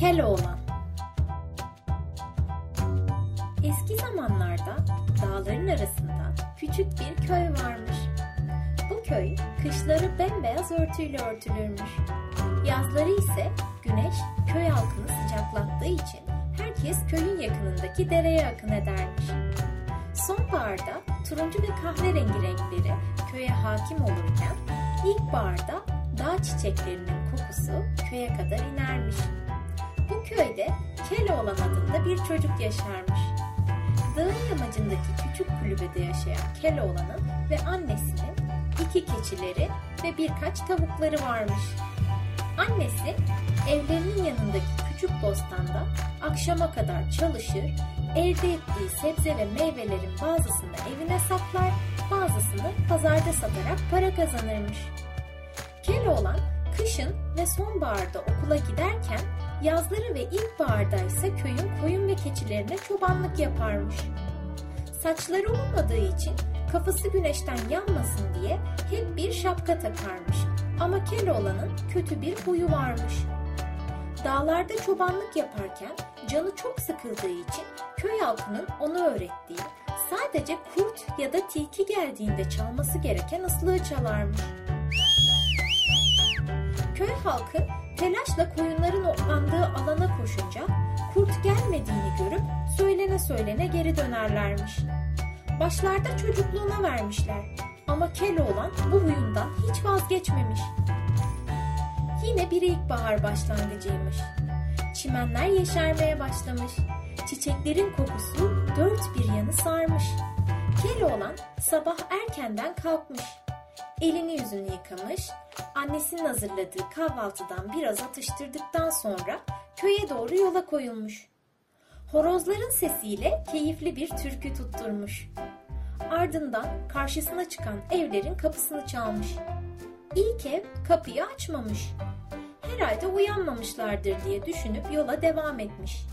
Keloğlan Eski zamanlarda dağların arasında küçük bir köy varmış. Bu köy kışları bembeyaz örtüyle örtülürmüş. Yazları ise güneş köy halkını sıcaklattığı için herkes köyün yakınındaki dereye akın edermiş. Sonbaharda turuncu ve kahverengi renkleri köye hakim olurken ilkbaharda dağ çiçeklerinin kokusu köye kadar inermiş. Bu köyde Keloğlan adında bir çocuk yaşarmış. Dağın yamacındaki küçük kulübede yaşayan Keloğlan'ın ve annesinin iki keçileri ve birkaç tavukları varmış. Annesi evlerinin yanındaki küçük bostanda akşama kadar çalışır, elde ettiği sebze ve meyvelerin bazısını evine saklar, bazısını pazarda satarak para kazanırmış. Keloğlan kışın ve sonbaharda okula giderken yazları ve ilkbaharda ise köyün koyun ve keçilerine çobanlık yaparmış. Saçları olmadığı için kafası güneşten yanmasın diye hep bir şapka takarmış. Ama Keloğlan'ın kötü bir huyu varmış. Dağlarda çobanlık yaparken canı çok sıkıldığı için köy halkının ona öğrettiği sadece kurt ya da tilki geldiğinde çalması gereken ıslığı çalarmış. Köy halkı telaşla koyunların otlandığı alana koşunca kurt gelmediğini görüp söylene söylene geri dönerlermiş. Başlarda çocukluğuna vermişler ama Keloğlan bu huyundan hiç vazgeçmemiş. Yine bir ilkbahar başlangıcıymış. Çimenler yeşermeye başlamış. Çiçeklerin kokusu dört bir yanı sarmış. Keloğlan sabah erkenden kalkmış. Elini yüzünü yıkamış, annesinin hazırladığı kahvaltıdan biraz atıştırdıktan sonra köye doğru yola koyulmuş. Horozların sesiyle keyifli bir türkü tutturmuş. Ardından karşısına çıkan evlerin kapısını çalmış. İlk ev kapıyı açmamış. Herhalde uyanmamışlardır diye düşünüp yola devam etmiş.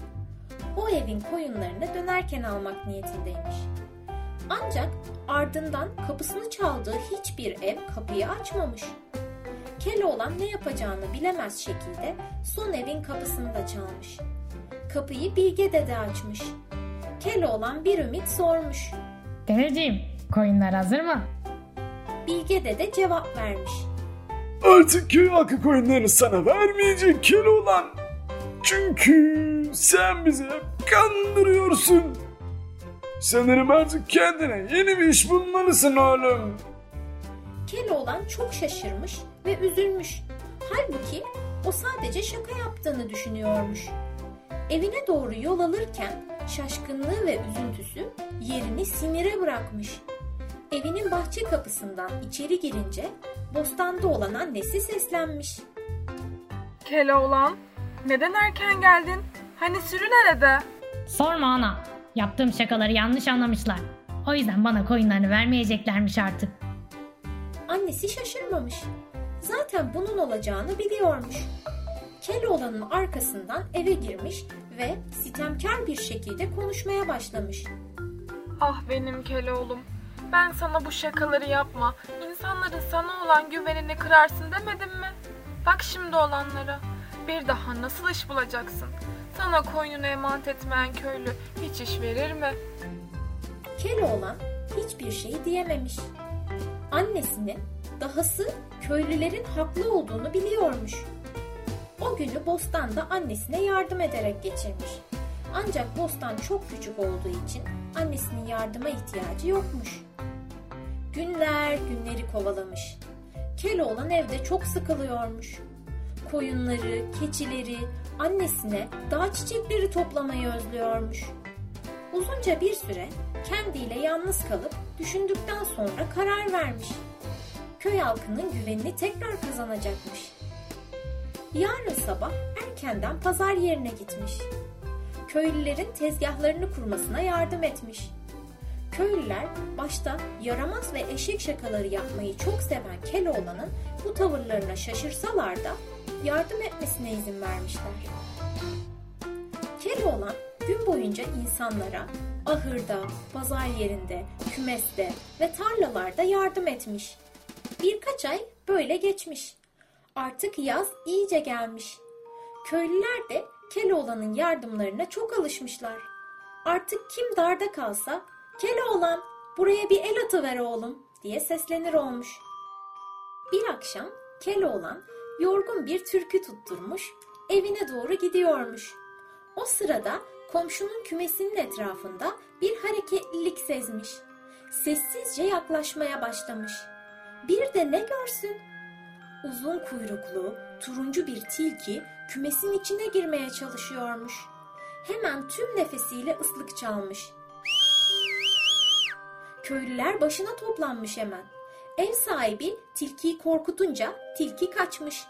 O evin koyunlarını dönerken almak niyetindeymiş. Ancak ardından kapısını çaldığı hiçbir ev kapıyı açmamış. Keloğlan ne yapacağını bilemez şekilde son evin kapısını da çalmış. Kapıyı Bilge Dede açmış. Keloğlan bir ümit sormuş. Dedeciğim, koyunlar hazır mı? Bilge Dede cevap vermiş. Artık köy halkı koyunlarını sana vermeyecek Keloğlan. Çünkü sen bizi hep kandırıyorsun. Sanırım artık kendine yeni bir iş bulmalısın oğlum. Keloğlan çok şaşırmış ve üzülmüş. Halbuki o sadece şaka yaptığını düşünüyormuş. Evine doğru yol alırken şaşkınlığı ve üzüntüsü yerini sinire bırakmış. Evinin bahçe kapısından içeri girince bostanda olan annesi seslenmiş. Keloğlan, neden erken geldin? Hani sürü nerede? Sorma ana. Yaptığım şakaları yanlış anlamışlar. O yüzden bana koyunlarını vermeyeceklermiş artık. Annesi şaşırmamış. Zaten bunun olacağını biliyormuş. Keloğlan'ın arkasından eve girmiş ve sitemkar bir şekilde konuşmaya başlamış. Ah benim Keloğlum. Ben sana bu şakaları yapma. İnsanların sana olan güvenini kırarsın demedim mi? Bak şimdi olanlara. Bir daha nasıl iş bulacaksın? Sana koyunu emanet etmeyen köylü hiç iş verir mi? Keloğlan hiçbir şey diyememiş. Annesinin dahası köylülerin haklı olduğunu biliyormuş. O günü bostanda annesine yardım ederek geçirmiş. Ancak bostan çok küçük olduğu için annesinin yardıma ihtiyacı yokmuş. Günler günleri kovalamış. Keloğlan evde çok sıkılıyormuş. Koyunları, keçileri, annesine dağ çiçekleri toplamayı özlüyormuş. Uzunca bir süre kendiyle yalnız kalıp düşündükten sonra karar vermiş. Köy halkının güvenini tekrar kazanacakmış. Yarın sabah erkenden pazar yerine gitmiş. Köylülerin tezgahlarını kurmasına yardım etmiş. Köylüler başta yaramaz ve eşek şakaları yapmayı çok seven Keloğlan'ın bu tavırlarına şaşırsalar da yardım etmesine izin vermişler. Keloğlan gün boyunca insanlara ahırda, pazar yerinde, kümeste ve tarlalarda yardım etmiş. Birkaç ay böyle geçmiş. Artık yaz iyice gelmiş. Köylüler de Keloğlan'ın yardımlarına çok alışmışlar. Artık kim darda kalsa Keloğlan buraya bir el atıver oğlum diye seslenir olmuş. Bir akşam Keloğlan yorgun bir türkü tutturmuş, evine doğru gidiyormuş. O sırada komşunun kümesinin etrafında bir hareketlilik sezmiş. Sessizce yaklaşmaya başlamış. Bir de ne görsün? Uzun kuyruklu, turuncu bir tilki kümesin içine girmeye çalışıyormuş. Hemen tüm nefesiyle ıslık çalmış. Köylüler başına toplanmış hemen. Ev sahibi tilkiyi korkutunca tilki kaçmış.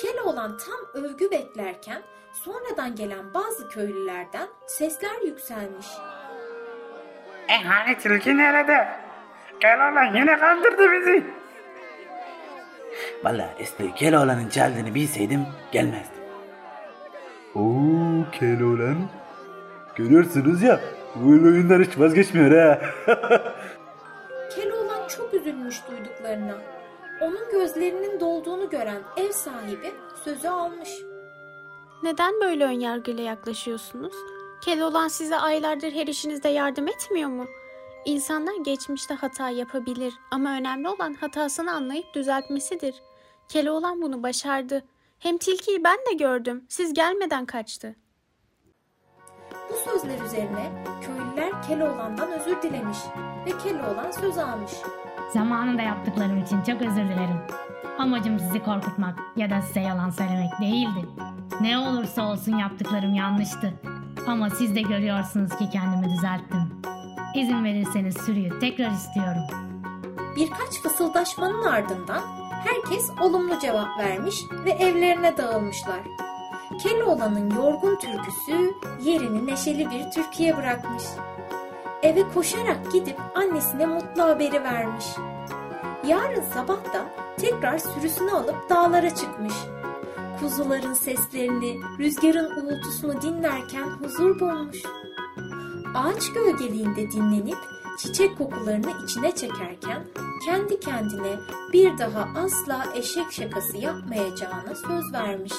Keloğlan tam övgü beklerken sonradan gelen bazı köylülerden sesler yükselmiş. E hani tilki nerede? Keloğlan yine kandırdı bizi. Valla eski Keloğlan'ın çaldığını bilseydim gelmezdim. Oo Keloğlan. Görüyorsunuz ya böyle oyunlar hiç vazgeçmiyor ha. Çok üzülmüş duyduklarına. Onun gözlerinin dolduğunu gören ev sahibi sözü almış. Neden böyle önyargıyla yaklaşıyorsunuz? Keloğlan size aylardır her işinizde yardım etmiyor mu? İnsanlar geçmişte hata yapabilir ama önemli olan hatasını anlayıp düzeltmesidir. Keloğlan bunu başardı. Hem tilkiyi ben de gördüm. Siz gelmeden kaçtı. Bu sözler üzerine köylüler Keloğlan'dan özür dilemiş ve Keloğlan söz almış. Zamanında yaptıklarım için çok özür dilerim. Amacım sizi korkutmak ya da size yalan söylemek değildi. Ne olursa olsun yaptıklarım yanlıştı. Ama siz de görüyorsunuz ki kendimi düzelttim. İzin verirseniz sürüyü tekrar istiyorum. Birkaç fısıldaşmanın ardından herkes olumlu cevap vermiş ve evlerine dağılmışlar. Keloğlan'ın yorgun türküsü yerini neşeli bir türküye bırakmış. Eve koşarak gidip annesine mutlu haberi vermiş. Yarın sabah da tekrar sürüsünü alıp dağlara çıkmış. Kuzuların seslerini, rüzgarın uğultusunu dinlerken huzur bulmuş. Ağaç gölgeliğinde dinlenip çiçek kokularını içine çekerken kendi kendine bir daha asla eşek şakası yapmayacağına söz vermiş.